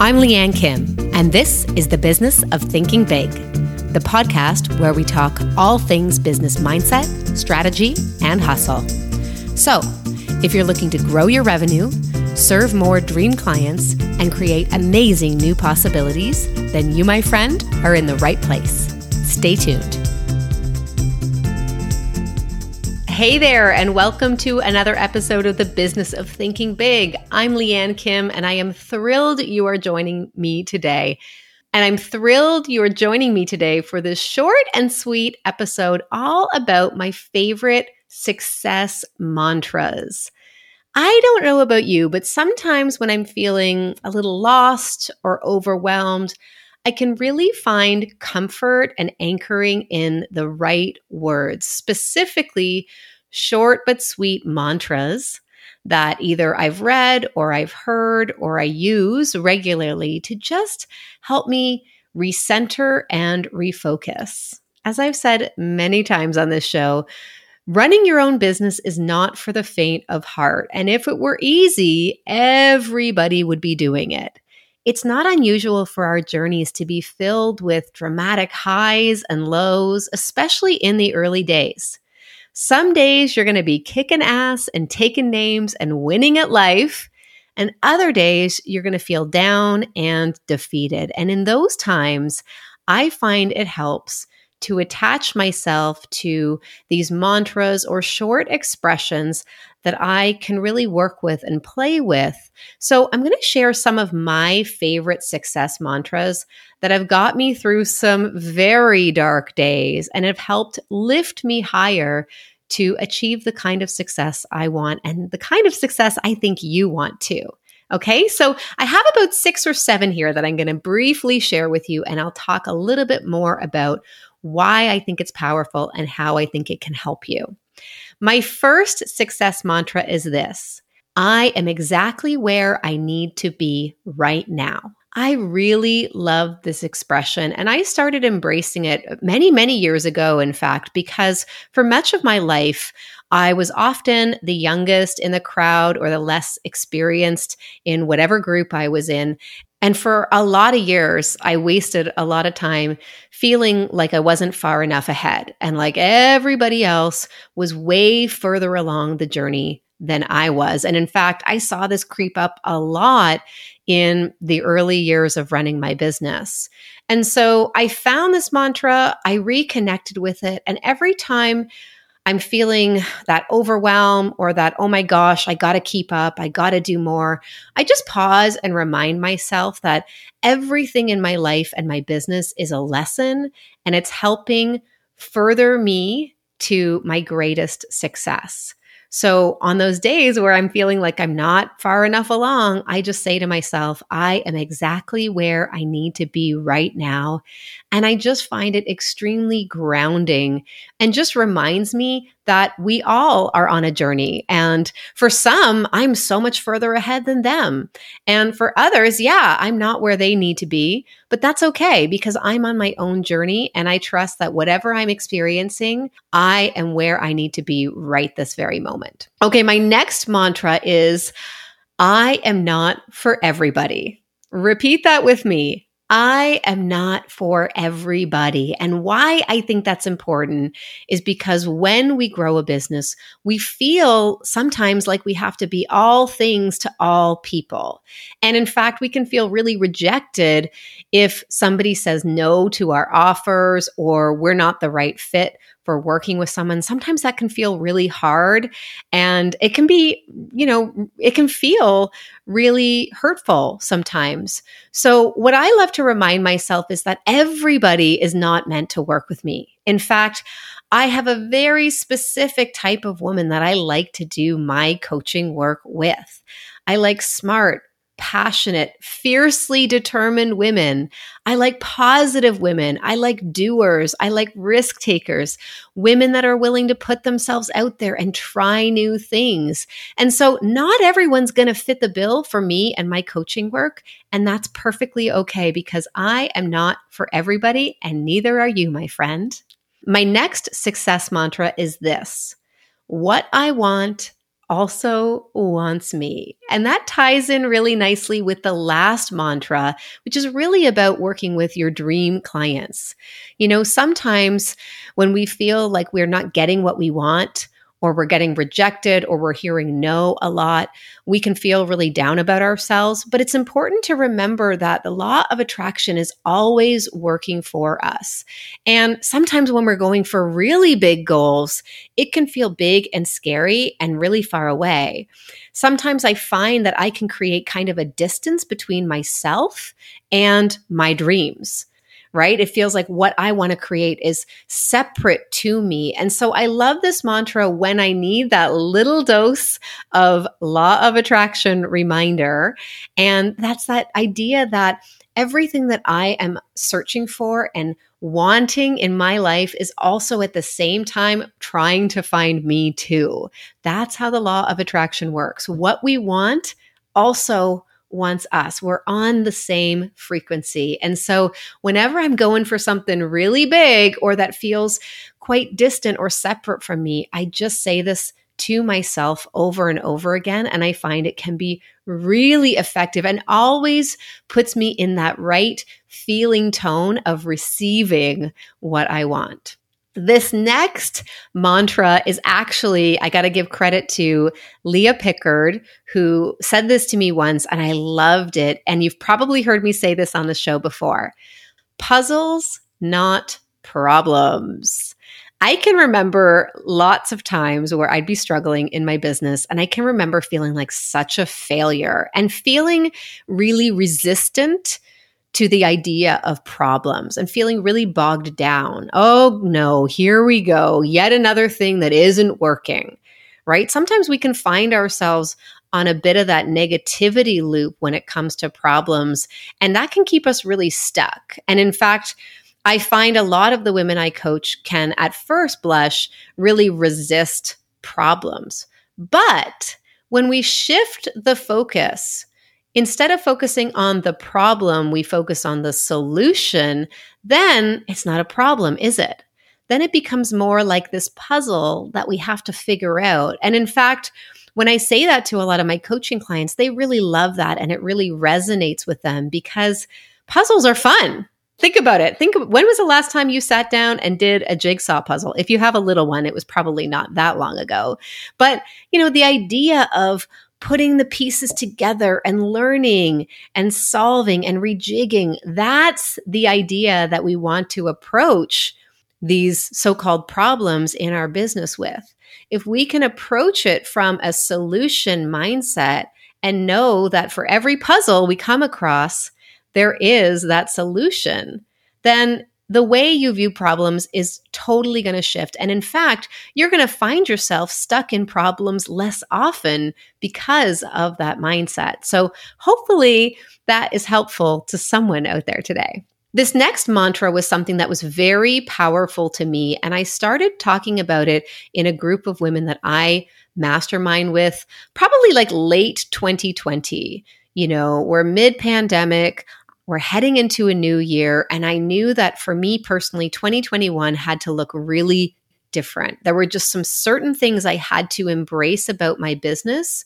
I'm Leanne Kim, and this is the Business of Thinking Big, the podcast where we talk all things business mindset, strategy, and hustle. So, if you're looking to grow your revenue, serve more dream clients, and create amazing new possibilities, then you, my friend, are in the right place. Stay tuned. Hey there, and welcome to another episode of the Business of Thinking Big. I'm Leanne Kim, and I am thrilled you are joining me today. And I'm thrilled you are joining me today for this short and sweet episode all about my favorite success mantras. I don't know about you, but sometimes when I'm feeling a little lost or overwhelmed, I can really find comfort and anchoring in the right words, specifically short but sweet mantras that either I've read or I've heard or I use regularly to just help me recenter and refocus. As I've said many times on this show, running your own business is not for the faint of heart. And if it were easy, everybody would be doing it. It's not unusual for our journeys to be filled with dramatic highs and lows, especially in the early days. Some days you're going to be kicking ass and taking names and winning at life. And other days you're going to feel down and defeated. And in those times, I find it helps to attach myself to these mantras or short expressions that I can really work with and play with. So, I'm going to share some of my favorite success mantras that have got me through some very dark days and have helped lift me higher to achieve the kind of success I want and the kind of success I think you want too. Okay, so I have about six or seven here that I'm going to briefly share with you, and I'll talk a little bit more about why I think it's powerful and how I think it can help you. My first success mantra is this I am exactly where I need to be right now. I really love this expression and I started embracing it many, many years ago, in fact, because for much of my life, I was often the youngest in the crowd or the less experienced in whatever group I was in. And for a lot of years, I wasted a lot of time feeling like I wasn't far enough ahead and like everybody else was way further along the journey than I was. And in fact, I saw this creep up a lot in the early years of running my business. And so I found this mantra, I reconnected with it. And every time I'm feeling that overwhelm or that, oh my gosh, I got to keep up, I got to do more, I just pause and remind myself that everything in my life and my business is a lesson and it's helping further me to my greatest success. So on those days where I'm feeling like I'm not far enough along, I just say to myself, I am exactly where I need to be right now. And I just find it extremely grounding and just reminds me that we all are on a journey. And for some, I'm so much further ahead than them. And for others, yeah, I'm not where they need to be, but that's okay because I'm on my own journey and I trust that whatever I'm experiencing, I am where I need to be right this very moment. Okay, my next mantra is I am not for everybody. Repeat that with me. I am not for everybody. And why I think that's important is because when we grow a business, we feel sometimes like we have to be all things to all people. And in fact, we can feel really rejected if somebody says no to our offers or we're not the right fit for working with someone, sometimes that can feel really hard and it can be, you know, it can feel really hurtful sometimes. So, what I love to remind myself is that everybody is not meant to work with me. In fact, I have a very specific type of woman that I like to do my coaching work with. I like smart, passionate, fiercely determined women. I like positive women. I like doers. I like risk takers, women that are willing to put themselves out there and try new things. And so, not everyone's going to fit the bill for me and my coaching work. And that's perfectly okay because I am not for everybody, and neither are you, my friend. My next success mantra is this what I want, also wants me. And that ties in really nicely with the last mantra, which is really about working with your dream clients. You know, sometimes when we feel like we're not getting what we want, or we're getting rejected or we're hearing no a lot, we can feel really down about ourselves. But it's important to remember that the law of attraction is always working for us. And sometimes when we're going for really big goals, it can feel big and scary and really far away. Sometimes I find that I can create kind of a distance between myself and my dreams right? It feels like what I want to create is separate to me. And so I love this mantra when I need that little dose of law of attraction reminder. And that's that idea that everything that I am searching for and wanting in my life is also at the same time trying to find me too. That's how the law of attraction works. What we want also wants us. We're on the same frequency. And so whenever I'm going for something really big or that feels quite distant or separate from me, I just say this to myself over and over again. And I find it can be really effective and always puts me in that right feeling tone of receiving what I want. This next mantra is actually, I got to give credit to Leah Pickard, who said this to me once, and I loved it. And you've probably heard me say this on the show before puzzles, not problems. I can remember lots of times where I'd be struggling in my business, and I can remember feeling like such a failure and feeling really resistant to the idea of problems and feeling really bogged down. Oh no, here we go. Yet another thing that isn't working, right? Sometimes we can find ourselves on a bit of that negativity loop when it comes to problems, and that can keep us really stuck. And in fact, I find a lot of the women I coach can at first blush really resist problems. But when we shift the focus instead of focusing on the problem, we focus on the solution, then it's not a problem, is it? Then it becomes more like this puzzle that we have to figure out. And in fact, when I say that to a lot of my coaching clients, they really love that and it really resonates with them because puzzles are fun. Think about it. Think when was the last time you sat down and did a jigsaw puzzle? If you have a little one, it was probably not that long ago. But, you know, the idea of putting the pieces together and learning and solving and rejigging. That's the idea that we want to approach these so called problems in our business with. If we can approach it from a solution mindset and know that for every puzzle we come across, there is that solution, then the way you view problems is totally going to shift. And in fact, you're going to find yourself stuck in problems less often because of that mindset. So hopefully that is helpful to someone out there today. This next mantra was something that was very powerful to me. And I started talking about it in a group of women that I mastermind with, probably like late 2020. You know, we're mid pandemic. We're heading into a new year. And I knew that for me personally, 2021 had to look really different. There were just some certain things I had to embrace about my business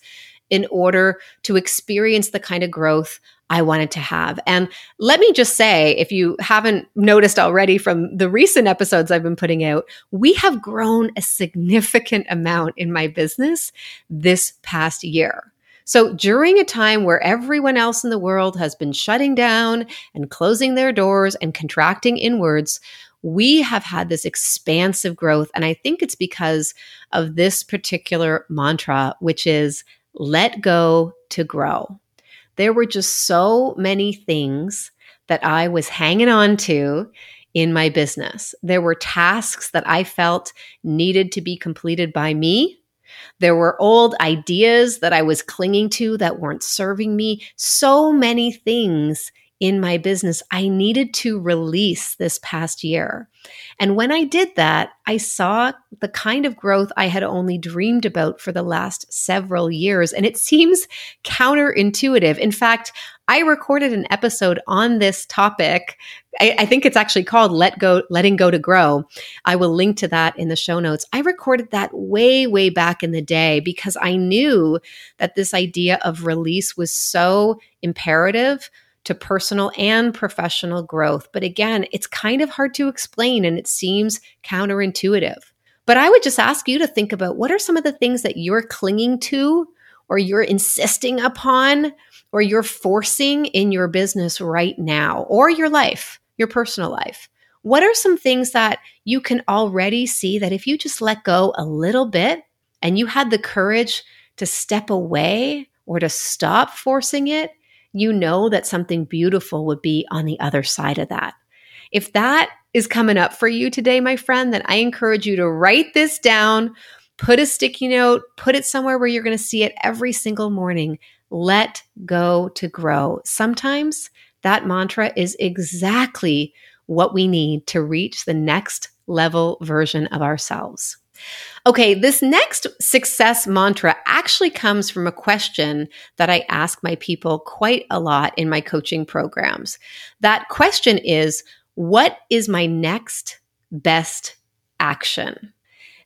in order to experience the kind of growth I wanted to have. And let me just say, if you haven't noticed already from the recent episodes I've been putting out, we have grown a significant amount in my business this past year. So during a time where everyone else in the world has been shutting down and closing their doors and contracting inwards, we have had this expansive growth. And I think it's because of this particular mantra, which is let go to grow. There were just so many things that I was hanging on to in my business. There were tasks that I felt needed to be completed by me there were old ideas that I was clinging to that weren't serving me. So many things in my business, I needed to release this past year. And when I did that, I saw the kind of growth I had only dreamed about for the last several years. And it seems counterintuitive. In fact, I recorded an episode on this topic. I, I, think it's actually called Let Go, Letting Go to Grow. I will link to that in the show notes. I recorded that way, way back in the day because I knew that this idea of release was so imperative to personal and professional growth. But again, it's kind of hard to explain and it seems counterintuitive. But I would just ask you to think about what are some of the things that you're clinging to or you're insisting upon or you're forcing in your business right now or your life, your personal life? What are some things that you can already see that if you just let go a little bit and you had the courage to step away or to stop forcing it, you know that something beautiful would be on the other side of that. If that is coming up for you today, my friend, then I encourage you to write this down, put a sticky note, put it somewhere where you're going to see it every single morning. Let go to grow. Sometimes that mantra is exactly what we need to reach the next level version of ourselves. Okay, this next success mantra actually comes from a question that I ask my people quite a lot in my coaching programs. That question is What is my next best action?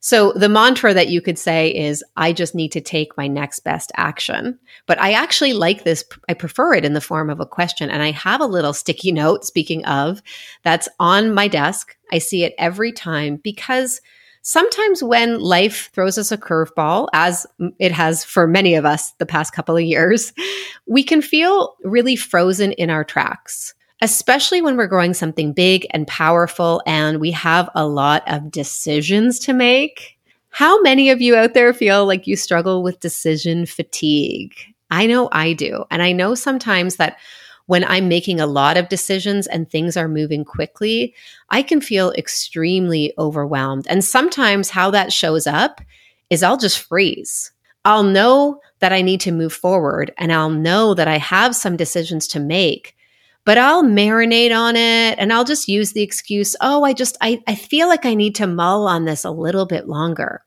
So the mantra that you could say is, I just need to take my next best action. But I actually like this. I prefer it in the form of a question. And I have a little sticky note, speaking of, that's on my desk. I see it every time because sometimes when life throws us a curveball, as it has for many of us the past couple of years, we can feel really frozen in our tracks especially when we're growing something big and powerful and we have a lot of decisions to make. How many of you out there feel like you struggle with decision fatigue? I know I do. And I know sometimes that when I'm making a lot of decisions and things are moving quickly, I can feel extremely overwhelmed. And sometimes how that shows up is I'll just freeze. I'll know that I need to move forward and I'll know that I have some decisions to make but I'll marinate on it and I'll just use the excuse, oh, I just, I, I feel like I need to mull on this a little bit longer.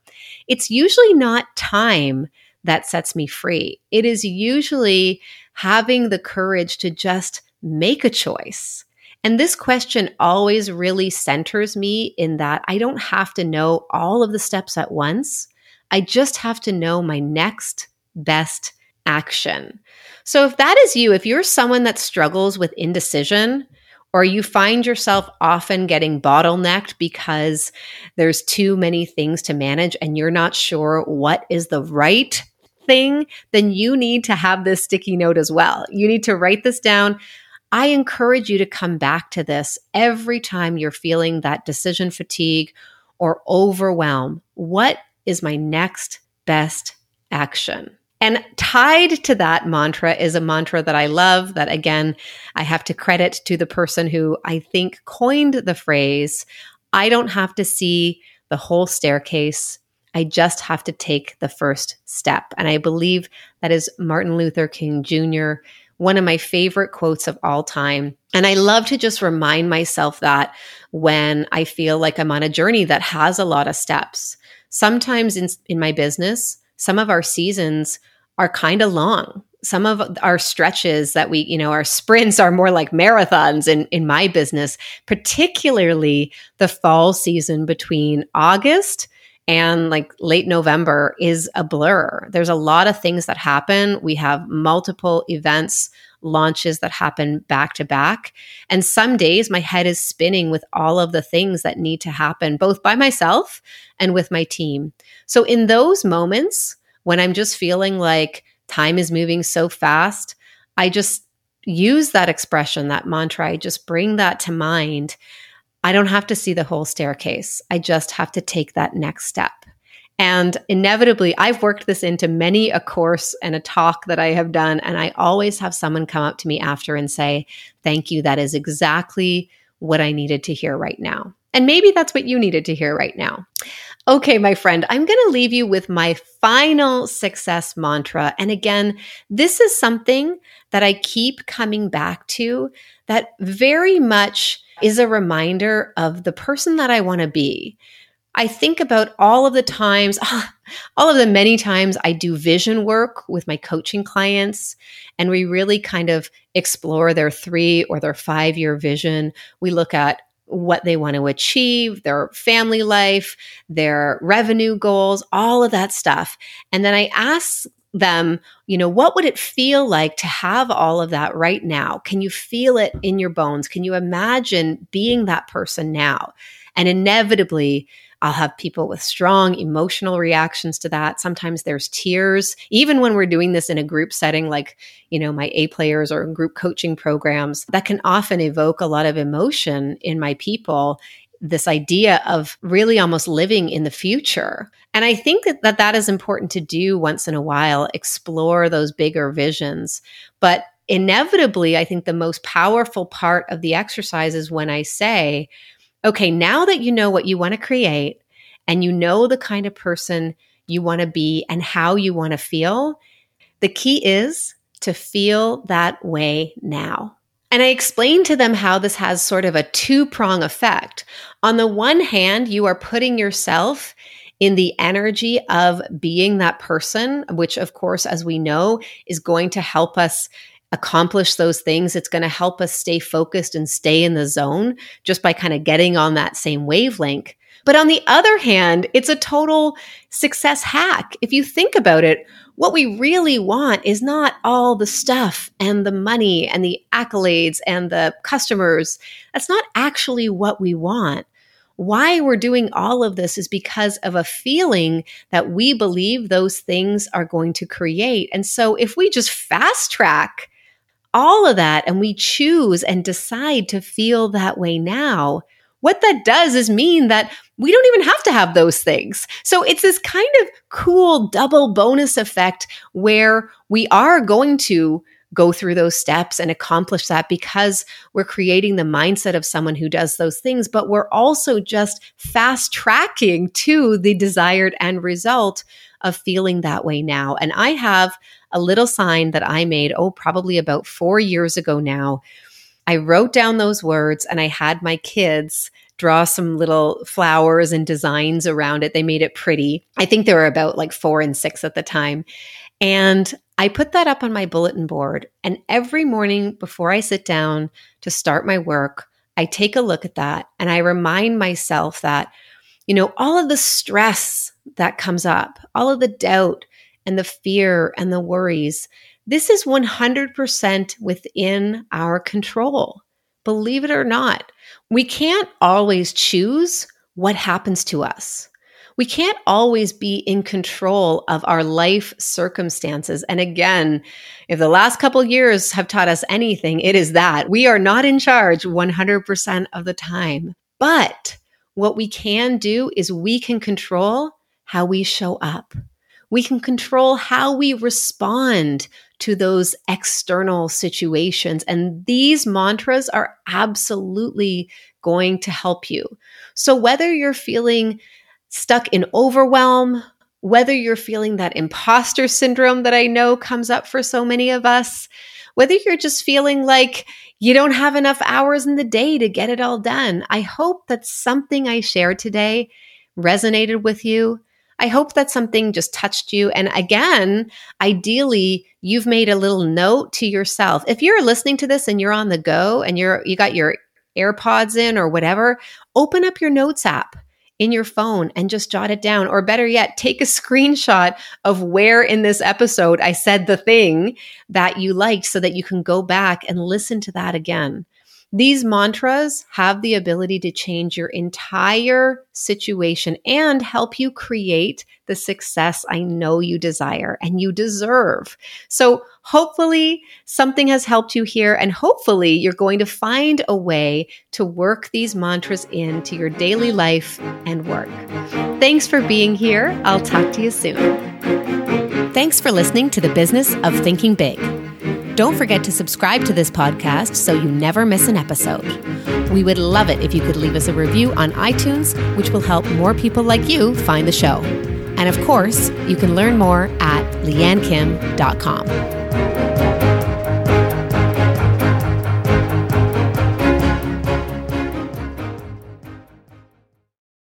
It's usually not time that sets me free. It is usually having the courage to just make a choice. And this question always really centers me in that I don't have to know all of the steps at once. I just have to know my next best action. So, if that is you, if you're someone that struggles with indecision, or you find yourself often getting bottlenecked because there's too many things to manage and you're not sure what is the right thing, then you need to have this sticky note as well. You need to write this down. I encourage you to come back to this every time you're feeling that decision fatigue or overwhelm. What is my next best action? And tied to that mantra is a mantra that I love that again, I have to credit to the person who I think coined the phrase I don't have to see the whole staircase. I just have to take the first step. And I believe that is Martin Luther King Jr., one of my favorite quotes of all time. And I love to just remind myself that when I feel like I'm on a journey that has a lot of steps. Sometimes in, in my business, some of our seasons are kind of long. Some of our stretches that we, you know, our sprints are more like marathons in, in my business, particularly the fall season between August and like late November is a blur. There's a lot of things that happen. We have multiple events, launches that happen back to back. And some days my head is spinning with all of the things that need to happen, both by myself and with my team. So in those moments, when I'm just feeling like time is moving so fast, I just use that expression, that mantra. I just bring that to mind. I don't have to see the whole staircase. I just have to take that next step. And inevitably, I've worked this into many a course and a talk that I have done. And I always have someone come up to me after and say, Thank you. That is exactly what I needed to hear right now. And maybe that's what you needed to hear right now. Okay, my friend, I'm going to leave you with my final success mantra. And again, this is something that I keep coming back to that very much is a reminder of the person that I want to be. I think about all of the times, all of the many times I do vision work with my coaching clients, and we really kind of explore their three or their five year vision. We look at what they want to achieve, their family life, their revenue goals, all of that stuff. And then I ask them, you know, what would it feel like to have all of that right now? Can you feel it in your bones? Can you imagine being that person now? And inevitably, I'll have people with strong emotional reactions to that. Sometimes there's tears, even when we're doing this in a group setting, like, you know, my A players or group coaching programs, that can often evoke a lot of emotion in my people this idea of really almost living in the future. And I think that, that that is important to do once in a while, explore those bigger visions. But inevitably, I think the most powerful part of the exercise is when I say, okay, now that you know what you want to create and you know the kind of person you want to be and how you want to feel, the key is to feel that way now. And I explained to them how this has sort of a two prong effect. On the one hand, you are putting yourself in the energy of being that person, which, of course, as we know, is going to help us accomplish those things. It's going to help us stay focused and stay in the zone just by kind of getting on that same wavelength. But on the other hand, it's a total success hack. If you think about it, what we really want is not all the stuff and the money and the accolades and the customers. That's not actually what we want. Why we're doing all of this is because of a feeling that we believe those things are going to create. And so if we just fast track all of that and we choose and decide to feel that way now, what that does is mean that we don't even have to have those things. So it's this kind of cool double bonus effect where we are going to go through those steps and accomplish that because we're creating the mindset of someone who does those things, but we're also just fast tracking to the desired end result of feeling that way now. And I have a little sign that I made, oh, probably about four years ago now. I wrote down those words and I had my kids draw some little flowers and designs around it. They made it pretty. I think they were about like four and six at the time. And I put that up on my bulletin board. And every morning before I sit down to start my work, I take a look at that and I remind myself that, you know, all of the stress that comes up, all of the doubt and the fear and the worries, this is 100% within our control. Believe it or not, we can't always choose what happens to us. We can't always be in control of our life circumstances. And again, if the last couple years have taught us anything, it is that we are not in charge 100% of the time. But what we can do is we can control how we show up. We can control how we respond to those external situations. And these mantras are absolutely going to help you. So, whether you're feeling stuck in overwhelm, whether you're feeling that imposter syndrome that I know comes up for so many of us, whether you're just feeling like you don't have enough hours in the day to get it all done, I hope that something I shared today resonated with you I hope that something just touched you. And again, ideally, you've made a little note to yourself. If you're listening to this and you're on the go and you're you got your AirPods in or whatever, open up your notes app in your phone and just jot it down. Or better yet, take a screenshot of where in this episode I said the thing that you liked so that you can go back and listen to that again. These mantras have the ability to change your entire situation and help you create the success I know you desire and you deserve. So, hopefully, something has helped you here, and hopefully, you're going to find a way to work these mantras into your daily life and work. Thanks for being here. I'll talk to you soon. Thanks for listening to the business of thinking big. Don't forget to subscribe to this podcast so you never miss an episode. We would love it if you could leave us a review on iTunes, which will help more people like you find the show. And of course, you can learn more at leannekim.com.